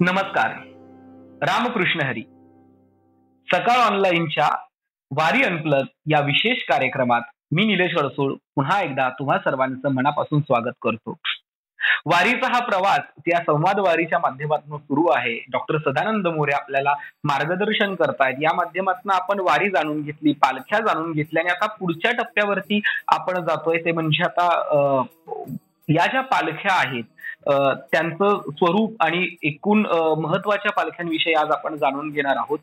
नमस्कार. रामकृष्ण हरी. सकाळ ऑनलाईनच्या वारी अनप्लग या विशेष कार्यक्रमात मी निलेश अडसूळ पुन्हा एकदा तुम्हा सर्वांचं मनापासून स्वागत करतो. वारीचा हा प्रवास या संवाद वारीच्या माध्यमातून सुरू आहे. डॉक्टर सदानंद मोरे आपल्याला मार्गदर्शन करतायत. या माध्यमातून आपण वारी जाणून घेतली पालख्या जाणून घेतल्या आणि आता पुढच्या टप्प्यावरती आपण जातोय. ते म्हणजे आता या ज्या पालख्या आहेत त्यांचं स्वरूप आणि एकूण महत्त्वाच्या पालख्यांविषयी आज आपण जाणून घेणार आहोत.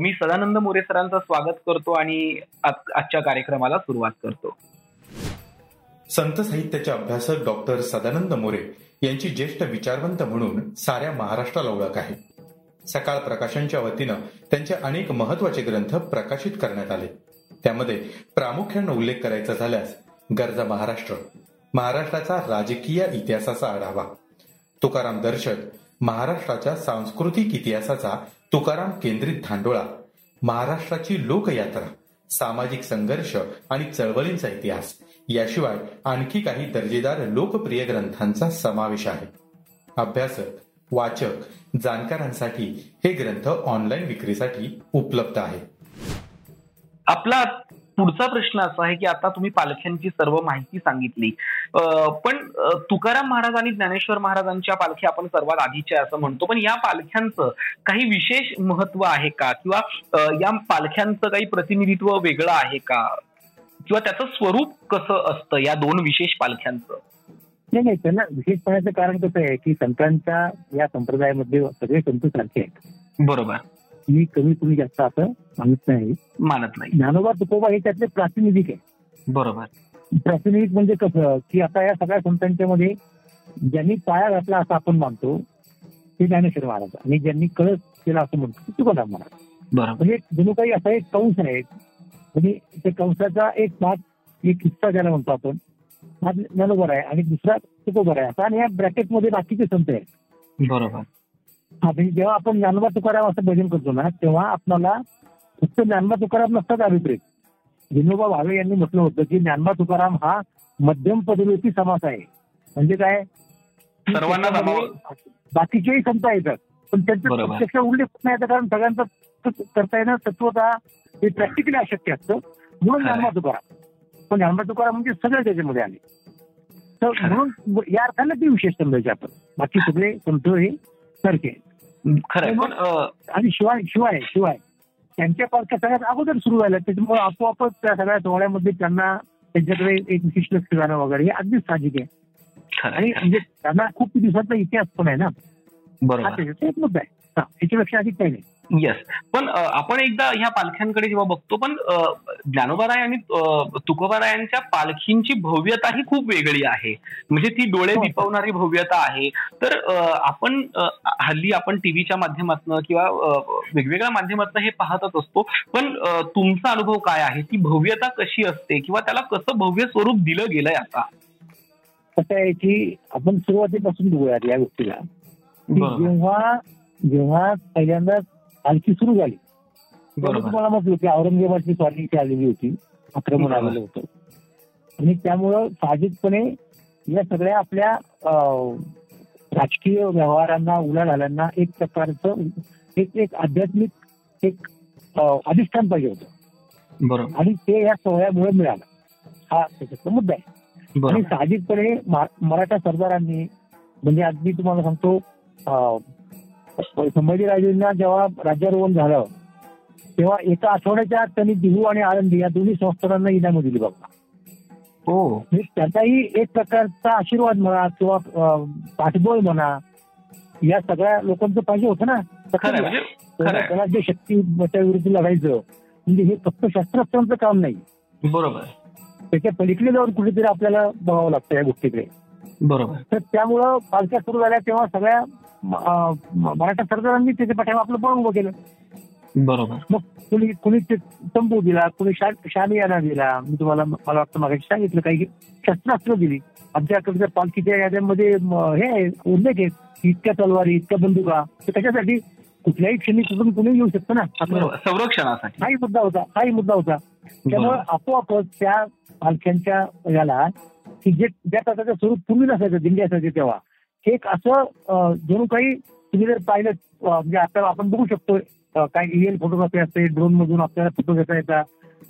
मी सदानंद मोरे सरांचं स्वागत करतो आणि आजच्या कार्यक्रमाला सुरुवात करतो. संत साहित्याचे अभ्यासक डॉक्टर सदानंद मोरे यांची ज्येष्ठ विचारवंत म्हणून साऱ्या महाराष्ट्राला ओळख आहे. सकाळ प्रकाशनच्या वतीनं त्यांचे अनेक महत्त्वाचे ग्रंथ प्रकाशित करण्यात आले. त्यामध्ये प्रामुख्यानं उल्लेख करायचा झाल्यास गरजा महाराष्ट्र महाराष्ट्राचा राजकीय इतिहासाचा आढावा. तुकाराम दर्शक महाराष्ट्राच्या सांस्कृतिक इतिहासाचा तुकाराम केंद्रित धांडोळा महाराष्ट्राची लोकयात्रा सामाजिक संघर्ष आणि चळवळींचा इतिहास याशिवाय आणखी काही दर्जेदार लोकप्रिय ग्रंथांचा समावेश आहे. अभ्यासक वाचक जाणकारांसाठी हे ग्रंथ ऑनलाईन विक्रीसाठी उपलब्ध आहे आपला पुढचा प्रश्न असा आहे की आता तुम्ही पालख्यांची सर्व माहिती सांगितली. पण तुकाराम महाराज आणि ज्ञानेश्वर महाराजांच्या पालख्या आपण सर्वात आधीच्या असं म्हणतो. पण या पालख्यांचं काही विशेष महत्त्व आहे का? किंवा या पालख्यांचं काही प्रतिनिधित्व वेगळं आहे का? किंवा त्याचं स्वरूप कसं असतं या दोन विशेष पालख्यांचं? नाही नाही त्यांना विशेष कारण कसं आहे की संतांच्या या संप्रदायामध्ये सगळे संत सारखे आहेत. बरोबर. मी कमी तुम्ही जास्त असं मानत नाही मानत नाही. ज्ञानोबा तुकोबा हे त्यातले प्रातिनिधिक आहे बरोबर. प्रातिनिधिक म्हणजे कसं की आता या सगळ्या संतांच्या मध्ये ज्यांनी पाया घातला असं आपण मानतो ते ज्ञानेश्वर महाराज आणि ज्यांनी कळस केला असं म्हणतो तुकोबा महाराज म्हणजे जणू काही असा एक कंस आहे म्हणजे त्या कंसाचा एक भाग एक हिस्सा ज्याला म्हणतो आपण हा ज्ञानोबर आहे आणि दुसरा तुकोबर आहे असा. आणि या ब्रॅकेटमध्ये बाकीचे संत आहेत. बरोबर. हा म्हणजे जेव्हा आपण ज्ञानबा तुकाराम असं भजन करतो ना तेव्हा आपल्याला फक्त ज्ञानबा तुकाराम नसतात अभिप्रेत. विनोबा भावे यांनी म्हटलं होतं की ज्ञानबा तुकाराम हा मध्यम पदवी समास आहे. म्हणजे काय? सर्वांना बाकीचेही संत येतात. पण त्यांचं प्रत्यक्ष उल्लेख नाही कारण सगळ्यांचं करता येणं तत्वता हे प्रॅक्टिकली अशक्य असतं. म्हणून ज्ञानबा तुकाराम. पण ज्ञानबा तुकाराम म्हणजे सगळे त्याच्यामध्ये आले. तर म्हणून या अर्थाने ती विशेष समजायचे आपण. बाकी सगळे संत हे सारखे. आणि शिवाय शिवाय शिवाय. त्यांच्या पालख्या सगळ्यात अगोदर सुरू झाल्या. त्याच्यामुळे आपोआपच त्या सगळ्या सोहळ्यामध्ये त्यांना त्यांच्याकडे एक विशिष्ट लक्ष जाणं वगैरे हे अगदीच साहजिक आहे. आणि म्हणजे त्यांना खूप दिवसाचा इतिहास पण आहे ना. बरोबर. एक मुद्दा आहे. याच्यापेक्षा अधिक काही नाही. येस पण आपण एकदा ह्या पालख्यांकडे जेव्हा बघतो पण ज्ञानोबाराय आणि तुकोबारायांच्या पालखींची भव्यता ही खूप वेगळी आहे. म्हणजे ती डोळे हो. दिपवणारी भव्यता आहे. तर आपण हल्ली आपण टीव्हीच्या माध्यमातून किंवा वेगवेगळ्या माध्यमातून हे पाहतच असतो. पण तुमचा अनुभव काय आहे? ती भव्यता कशी असते? किंवा त्याला कसं भव्य स्वरूप दिलं गेलंय आता? कसं आहे की आपण सुरुवातीपासून बघूयात या गोष्टीला. जेव्हा जेव्हा पहिल्यांदा पालखी सुरू झाली. तुम्हाला म्हटलं की औरंगाबादची स्वारी आलेली होती. आक्रमण आलेलं होतं. आणि त्यामुळं साहजिकपणे या सगळ्या आपल्या राजकीय व्यवहारांना उलाढालांना एक प्रकारचं एक एक आध्यात्मिक एक अधिष्ठान पाहिजे होतं. आणि ते या सोहळ्यामुळे मिळालं. हा त्याच्यातला मुद्दा आहे. आणि साहजिकपणे मराठा सरदारांनी म्हणजे अगदी तुम्हाला सांगतो संभाजीराजेंना जेव्हा राज्यारोहण झालं तेव्हा एका आठवड्याच्या आत त्यांनी दिहू आणि आळंदी या दोन्ही संस्थानांना इनामं दिली बाबा हो. म्हणजे त्याचाही एक प्रकारचा आशीर्वाद म्हणा किंवा पाठबळ म्हणा या सगळ्या लोकांचं पाहिजे होतं ना. म्हणजे त्याला जे शक्ती विरुद्ध लढायचं म्हणजे हे फक्त शस्त्रास्त्रांचं काम नाही. बरोबर. त्याच्या पलीकडे जाऊन कुठेतरी आपल्याला बघावं लागतं या गोष्टीकडे. बरोबर. तर त्यामुळं पालख्या सुरू झाल्या तेव्हा सगळ्या मराठा सरदारांनी त्याच्या पाठ्यावर आपलं बळ उभं केलं. बरोबर. मग कुणी कुणी तंबू दिला कुणी शालियाना दिला. मी तुम्हाला मला वाटतं मागाशी सांगितलं काही शस्त्रास्त्र दिली. आमच्याकडच्या पालखीच्या याद्यांमध्ये हे आहे उल्लेख आहे इतक्या तलवारी इतक्या बंदुका तर त्याच्यासाठी कुठल्याही क्षणी कुठून कुणी येऊ शकतं ना संरक्षणासाठी. हाही मुद्दा होता हाही मुद्दा होता. त्यामुळे आपोआपच त्या पालख्यांच्या याला की जे ज्या प्रकारचं स्वरूप पूर्वी नसायचं दिंडी असायचे तेव्हा. एक असं जणू काही तुम्ही जर पाहिलं म्हणजे आता आपण बघू शकतो काय इएल फोटोग्राफी असते ड्रोन मधून आपल्याला फोटो घेता येतात.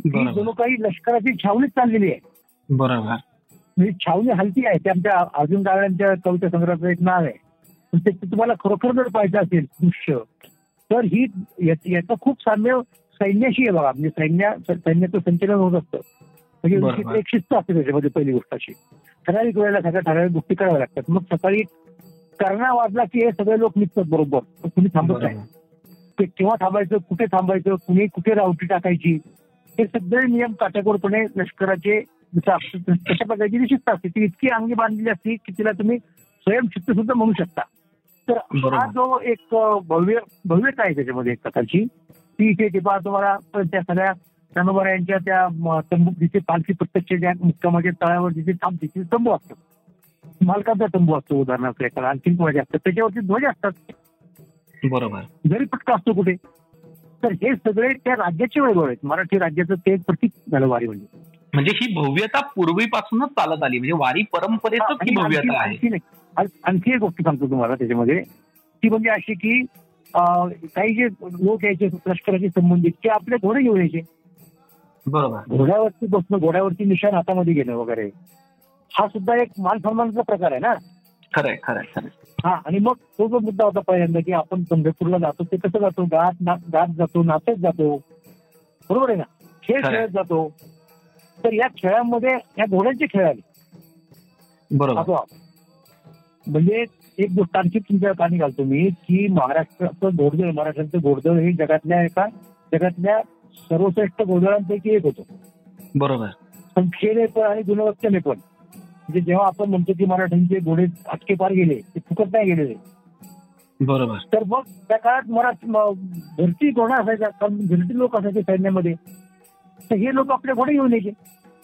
जणू काही लष्कराची छावणीच चाललेली आहे. बरोबर. म्हणजे छावणी हलकी आहे ते आमच्या अर्जुन गावड्यांच्या कविता संग्रहाचं एक नाव आहे. ते तुम्हाला खरोखर जर पाहिजे असेल दृश्य तर ही याचं खूप साम्य सैन्याशी आहे बघा. म्हणजे सैन्य सैन्याचं संचलन होत असतं. म्हणजे एक शिस्त असते त्याच्यामध्ये पहिली गोष्ट अशी. ठराविक वेळेला सगळ्या ठराविक गोष्टी कराव्या लागतात. मग सकाळी करणा वाजला की हे सगळे लोक निघतात बरोबर. कुणी थांबत नाही. ते केव्हा थांबायचं कुठे थांबायचं कुणी कुठे रावटी टाकायची हे सगळे नियम काटेकोरपणे लष्कराचे तशा प्रकारची शिस्त असते ती इतकी अंगी बांधलेली असते की तिला तुम्ही स्वयंशिस्त सुद्धा म्हणू शकता. तर हा जो एक भव्य भव्यता आहे त्याच्यामध्ये एक प्रकारची ती इथे तुम्हाला त्या सगळ्या त्यानुसार यांच्या त्या तंबू जिथे पालखी प्रत्यक्ष ज्या मुक्कामाच्या तळावर जिथे थांब तिथे तंबू असतो. मालकाचा तंबू असतो उदाहरणार्थ एखादा. आणखी ध्वज असतात त्याच्यावरती ध्वज असतात. बरोबर. जरी पटका असतो कुठे तर हे सगळे त्या राज्याचे वैभव आहेत. मराठी राज्याचं ते प्रतीक झालं वारी म्हणजे. म्हणजे ही भव्यता पूर्वीपासूनच चालत आली. म्हणजे वारी परंपरेच ही भव्यता आहे. आणखी एक गोष्ट सांगतो तुम्हाला त्याच्यामध्ये. ती म्हणजे अशी की काही जे लोक यायचे लष्कराशी संबंधित ते आपले घोडे घेऊन यायचे. बरोबर. घोड्यावरती बसणं घोड्यावरती निशाण हातामध्ये घेणं वगैरे हा सुद्धा एक मान सन्मानाचा प्रकार आहे ना? खरंय खरंय खरंय. हा आणि मग तो जो मुद्दा होता पहिल्यांदा की आपण पंढरपूरला जातो ते कसं जातो? गात गात जातो नाचत जातो. बरोबर आहे ना? खेळ खेळत जातो. तर या खेळामध्ये या घोड्यांचे खेळ आले. बरोबर. म्हणजे एक गोष्ट आणखी तुमच्या कानी घालतो मी की महाराष्ट्राचं घोडदळ महाराष्ट्राचं घोडदळ हे जगातल्या एका जगातल्या सर्वश्रेष्ठ घोडदळांपैकी एक होतो. बरोबर. संख्येने पण आणि गुणवत्तेने पण. म्हणजे जेव्हा आपण म्हणतो की मराठ्यांचे घोडे अटके पार गेले ते फुकट नाही गेलेले. बरोबर. तर मग त्या काळात मराठी घरची घोडा असायचा कारण घरची लोक असायचे सैन्यामध्ये. तर हे लोक आपले घोडे घेऊन यायचे.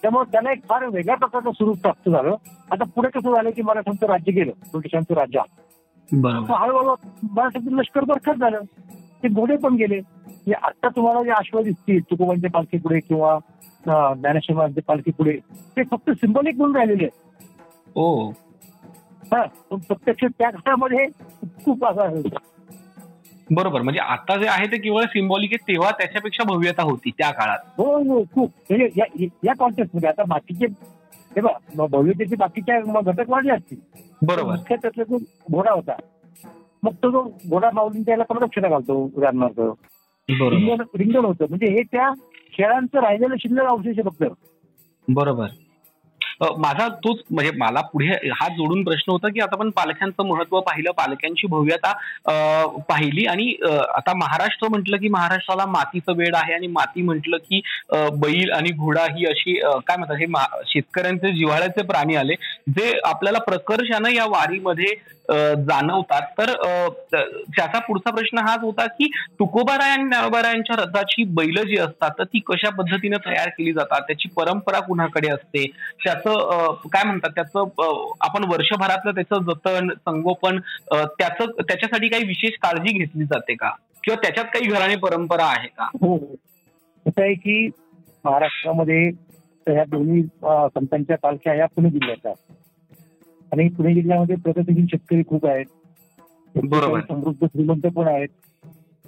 त्यामुळे त्याला एक फार वेगळ्या प्रकारचं स्वरूप प्राप्त झालं. आता पुढे कसं झालं की मराठ्यांचं राज्य गेलं ब्रिटिशांचं राज्य. हळूहळू मराठ्यांचं लष्कर बरखत झालं. ते घोडे पण गेले. आता तुम्हाला जे आश्वास दिसतील तुकोबांच्या पालखी पुढे किंवा ज्ञानेश्वरांच्या पालखी पुढे ते फक्त सिंबॉलिक म्हणून राहिलेले आहेत. ओ हा प्रत्यक्ष त्या काळामध्ये खूप असा बरोबर. म्हणजे आता जे आहे ते केवळ सिम्बॉलिक आहे तेव्हा त्याच्यापेक्षा भव्यता होती त्या काळात. हो हो खूप. म्हणजे या कॉन्टेक्स्टमध्ये आता बाकीचे हे बघा भव्यतेचे बाकीच्या घटक वाढले असतील. बरोबर. मुख्य त्यातला जो घोडा होता मग तो जो घोडा माऊली त्याला प्रदक्षिणा घालतो उदाहरणार्थ. रिंगण होतं. म्हणजे हे त्या खेळांचं राहिलेलं शिल्लक अवशेष फक्त. बरोबर. माझा तोच म्हणजे मला पुढे हा जोडून प्रश्न होता की आता आपण पालख्यांचं महत्त्व पाहिलं पालख्यांची भव्यता पाहिली आणि आता महाराष्ट्र म्हटलं की महाराष्ट्राला मातीचं वेळ आहे आणि माती म्हटलं की बैल आणि घोडा ही अशी काय म्हणतात हे शेतकऱ्यांचे जिव्हाळ्याचे प्राणी आले. जे आपल्याला प्रकर्षानं या वारीमध्ये जाणवतात. तर त्याचा पुढचा प्रश्न हाच होता की तुकोबाराय आणि ज्ञानोबारायांच्या रथाची बैल जी असतात तर ती कशा पद्धतीने तयार केली जातात? त्याची परंपरा कुणाकडे असते? त्याचं काय म्हणतात? त्याचं आपण वर्षभरातलं त्याचं जतन संगोपन त्याचं त्याच्यासाठी काही विशेष काळजी घेतली जाते का? किंवा त्याच्यात काही घराणे परंपरा आहे का? हो. कसं आहे की महाराष्ट्रामध्ये ह्या दोन्ही संतांच्या पालख्या या पुणे जिल्ह्याच्या आणि पुणे जिल्ह्यामध्ये प्रगतीशील शेतकरी खूप आहेत. बरोबर. समृद्ध श्रीमंत पण आहेत.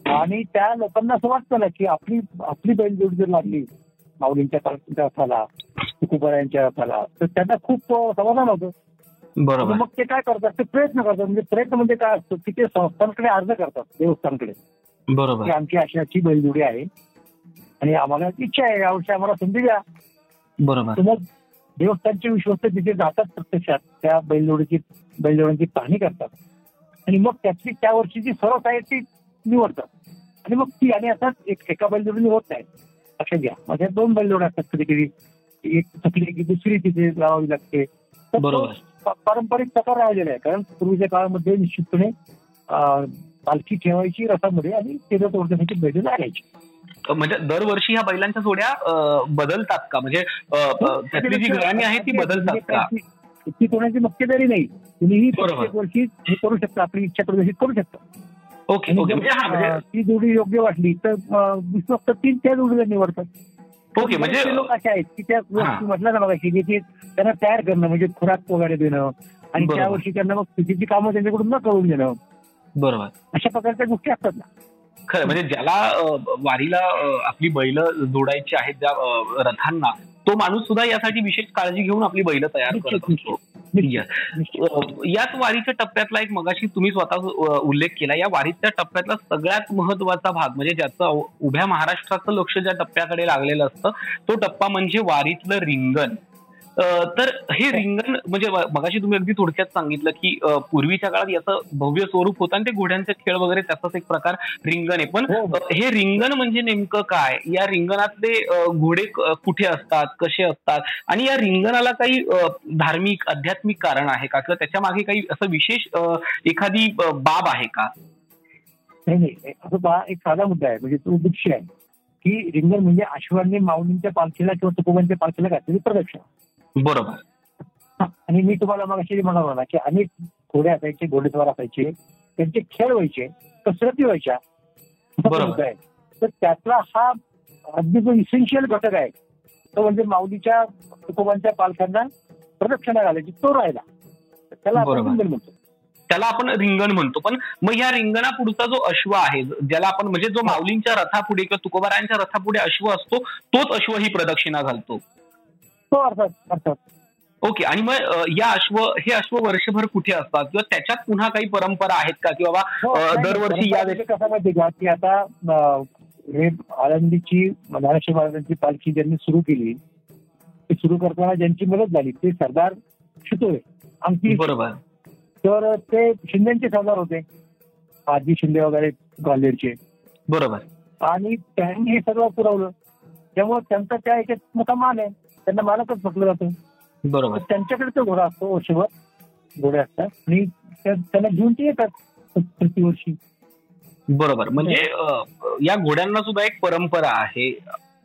आणि त्या लोकांना असं वाटतं ना की आपली आपली बैलजोडी जर लागली माऊलींच्या रथाला तुकुबरायांच्या रथाला तर त्यांना खूप समाधान होतं. बरोबर. मग ते काय करतात? ते प्रयत्न करतात. म्हणजे प्रयत्न म्हणजे काय असतो की ते संस्थांकडे अर्ज करतात देवस्थानकडे. बरोबर. आमची अशी अशी बैलजोडी आहे. आणि आम्हाला इच्छा आहे यावर्षी आम्हाला संधी द्या. बरोबर. मग देवस्थानचे विश्वस्त तिथे जातात प्रत्यक्षात त्या बैलजोडीची बैलजोड्यांची पाहणी करतात. आणि मग त्यातली त्या वर्षीची सरस आहे ती निवडतात. आणि मग ती आणि आता एक एका बैलजोडी होत नाही. लक्षात घ्या. माझ्या दोन बैलजोड्या असतात कधी कधी. एक थकली की दुसरी तिथे लावावी लागते. बरोबर. पारंपरिक प्रकार राहिलेला आहे. कारण पूर्वीच्या काळामध्ये निश्चितपणे पालखी ठेवायची रथामध्ये आणि तेजा तोडण्यासाठी बैल लागायची. म्हणजे दरवर्षी ह्या बैलांच्या जोड्या बदलतात का? म्हणजे त्यातली जी घराणी आहे ती बदलतात का? ती कोणाची मक्तेदारी नाही. तुम्हीही प्रत्येक वर्षी हे करू शकता आपली इच्छा प्रदर्शित करू शकता. Okay okay. म्हणजे ती जोडी योग्य वाटली तर फक्त तीन त्या जोडीला निवडतात. ओके म्हणजे लोक असे आहेत की त्या गोष्टी म्हटलं ना बघा की त्यांना तयार करणं म्हणजे खुराक वगैरे देणं आणि त्या वर्षी त्यांना मग स्थितीची कामं त्यांच्याकडून न करून देणं. बरोबर. अशा प्रकारच्या गोष्टी असतात ना. खरं म्हणजे ज्याला वारीला आपली बैल जोडायची आहेत ज्या रथांना तो माणूस सुद्धा यासाठी विशेष काळजी घेऊन आपली बैल तयार करत असतो. याच वारीच्या टप्प्यातला एक मगाशी तुम्ही स्वतः उल्लेख केला. या वारीच्या टप्प्यातला सगळ्यात महत्त्वाचा भाग म्हणजे ज्याचं उभ्या महाराष्ट्राचं लक्ष ज्या टप्प्याकडे लागलेलं असतं तो टप्पा म्हणजे वारीतलं रिंगण. तर हे रिंगण म्हणजे मगाशी तुम्ही अगदी थोडक्यात सांगितलं की पूर्वीच्या काळात याचं भव्य स्वरूप होतं आणि ते घोड्यांचे खेळ वगैरे त्याचाच एक प्रकार रिंगण आहे. पण हो, हो. हे रिंगण म्हणजे नेमकं काय? या रिंगणातले घोडे कुठे असतात? कसे असतात? आणि या रिंगणाला काही धार्मिक आध्यात्मिक कारण आहे का? किंवा त्याच्यामागे काही असं विशेष एखादी बाब आहे का? नाही एक साधा मुद्दा आहे. म्हणजे तो दृश्य आहे. की रिंगण म्हणजे अश्वांनी माऊलींच्या पालखीला किंवा तुकोबांच्या पालखीला घातलेली प्रदक्षिणा. बरोबर. आणि मी तुम्हाला मग अशी म्हणालो ना की अनेक घोडे असायचे घोडेद्वार असायचे त्यांचे खेळ व्हायचे कसरती व्हायच्या. बरोबर. तर त्यातला हा अगदी जो इसेन्शियल घटक आहे तो म्हणजे माऊलीच्या कुटुंबांच्या पालकांना प्रदक्षिणा घालायची तो राहिला. त्याला आपण म्हणतो. त्याला आपण रिंगण म्हणतो. पण मग या रिंगणा पुढचा जो अश्व आहे ज्याला आपण म्हणजे जो माऊलींच्या रथापुढे किंवा तुकोबारायांच्या रथापुढे अश्व असतो तोच अश्व ही प्रदक्षिणा घालतो. हो अर्थात अर्थात. ओके आणि मग या अश्व हे अश्व वर्षभर कुठे असतात? किंवा त्याच्यात पुन्हा काही परंपरा आहेत का? की बाबा हो, दरवर्षी या कसं माहिती का? की आता हे आळंदीची महाराष्ट्र महाराजांची पालखी ज्यांनी सुरू केली ती सुरू करताना ज्यांची मदत झाली ते सरदार शितोळे आमची बरोबर. तर ते शिंदेचे सरदार होते. आजी शिंदे वगैरे ग्वाल्हेरचे. बरोबर. आणि त्यांनी हे सगळं पुरवलं. त्यामुळे त्यांचा त्या याच्यात मोठा मान आहे. त्यांना मालकच म्हटलं जातं. बरोबर. त्यांच्याकडे तो घोडा असतो वर्षभर घोडे असतात. आणि त्यांना घेऊन ते येतात प्रतिवर्षी. बरोबर. म्हणजे या घोड्यांना सुद्धा एक परंपरा आहे.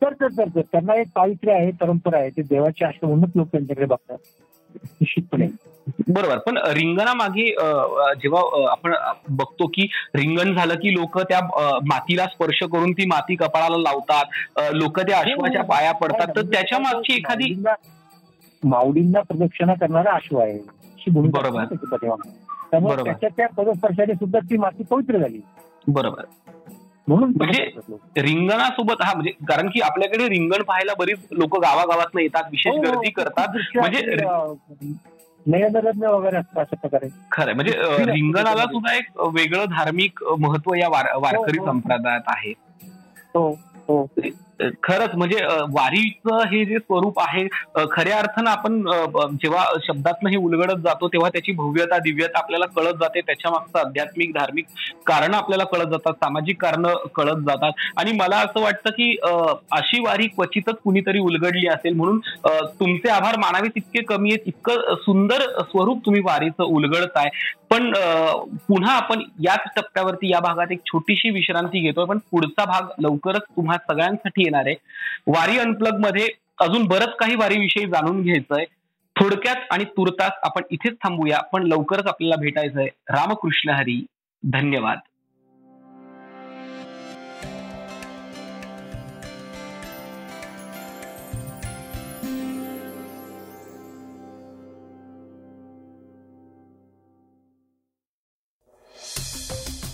तर तर तर. त्यांना एक पावित्र्य आहे परंपरा आहे. ते देवाचे आश्रम म्हणूनच लोक त्यांच्याकडे बघतात. निश्चितपणे. बरोबर. पण रिंगणामागे जेव्हा आपण बघतो की रिंगण झालं की लोक त्या मातीला स्पर्श करून ती माती कपाळाला लावतात लोक त्या अश्वाच्या हो, हो. पाया पडतात. तर त्याच्या मागची एखादी माऊलींना प्रदक्षिणा करणारा अश्व आहे. बरोबर. त्यामुळे त्याच्या त्या पदस्पर्शाने सुद्धा ती माती पवित्र झाली. बरोबर. म्हणून म्हणजे रिंगणासोबत हा म्हणजे कारण की आपल्याकडे रिंगण पाहायला बरीच लोक गावागावात येतात विशेष हो, गर्दी करतात. म्हणजे नयनरत्न वगैरे असतात अशा प्रकारे. खरं म्हणजे रिंगणाला सुद्धा एक वेगळं धार्मिक महत्त्व या वारकरी हो, हो. संप्रदायात आहे. हो हो. खरंच म्हणजे वारीचं हे जे स्वरूप आहे खऱ्या अर्थानं आपण जेव्हा शब्दातनं हे उलगडत जातो तेव्हा त्याची भव्यता दिव्यता आपल्याला कळत जाते. त्याच्या मागचं आध्यात्मिक धार्मिक कारण आपल्याला कळत जातात. सामाजिक कारण कळत जातात. आणि मला असं वाटतं की अशी वारी क्वचितच कुणीतरी उलगडली असेल. म्हणून तुमचे आभार मानावे तितके कमी आहेत. इतकं सुंदर स्वरूप तुम्ही वारीचं उलगडताय. पण पुन्हा आपण याच टप्प्यावरती या भागात एक छोटीशी विश्रांती घेतोय. पण पुढचा भाग लवकरच तुम्हा सगळ्यांसाठी येणार आहे. वारी अनप्लगमध्ये अजून बरंच काही वारीविषयी जाणून घ्यायचंय. थोडक्यात आणि तुर्तास आपण इथेच थांबूया पण लवकरच आपल्याला भेटायचंय. रामकृष्ण हरी धन्यवाद.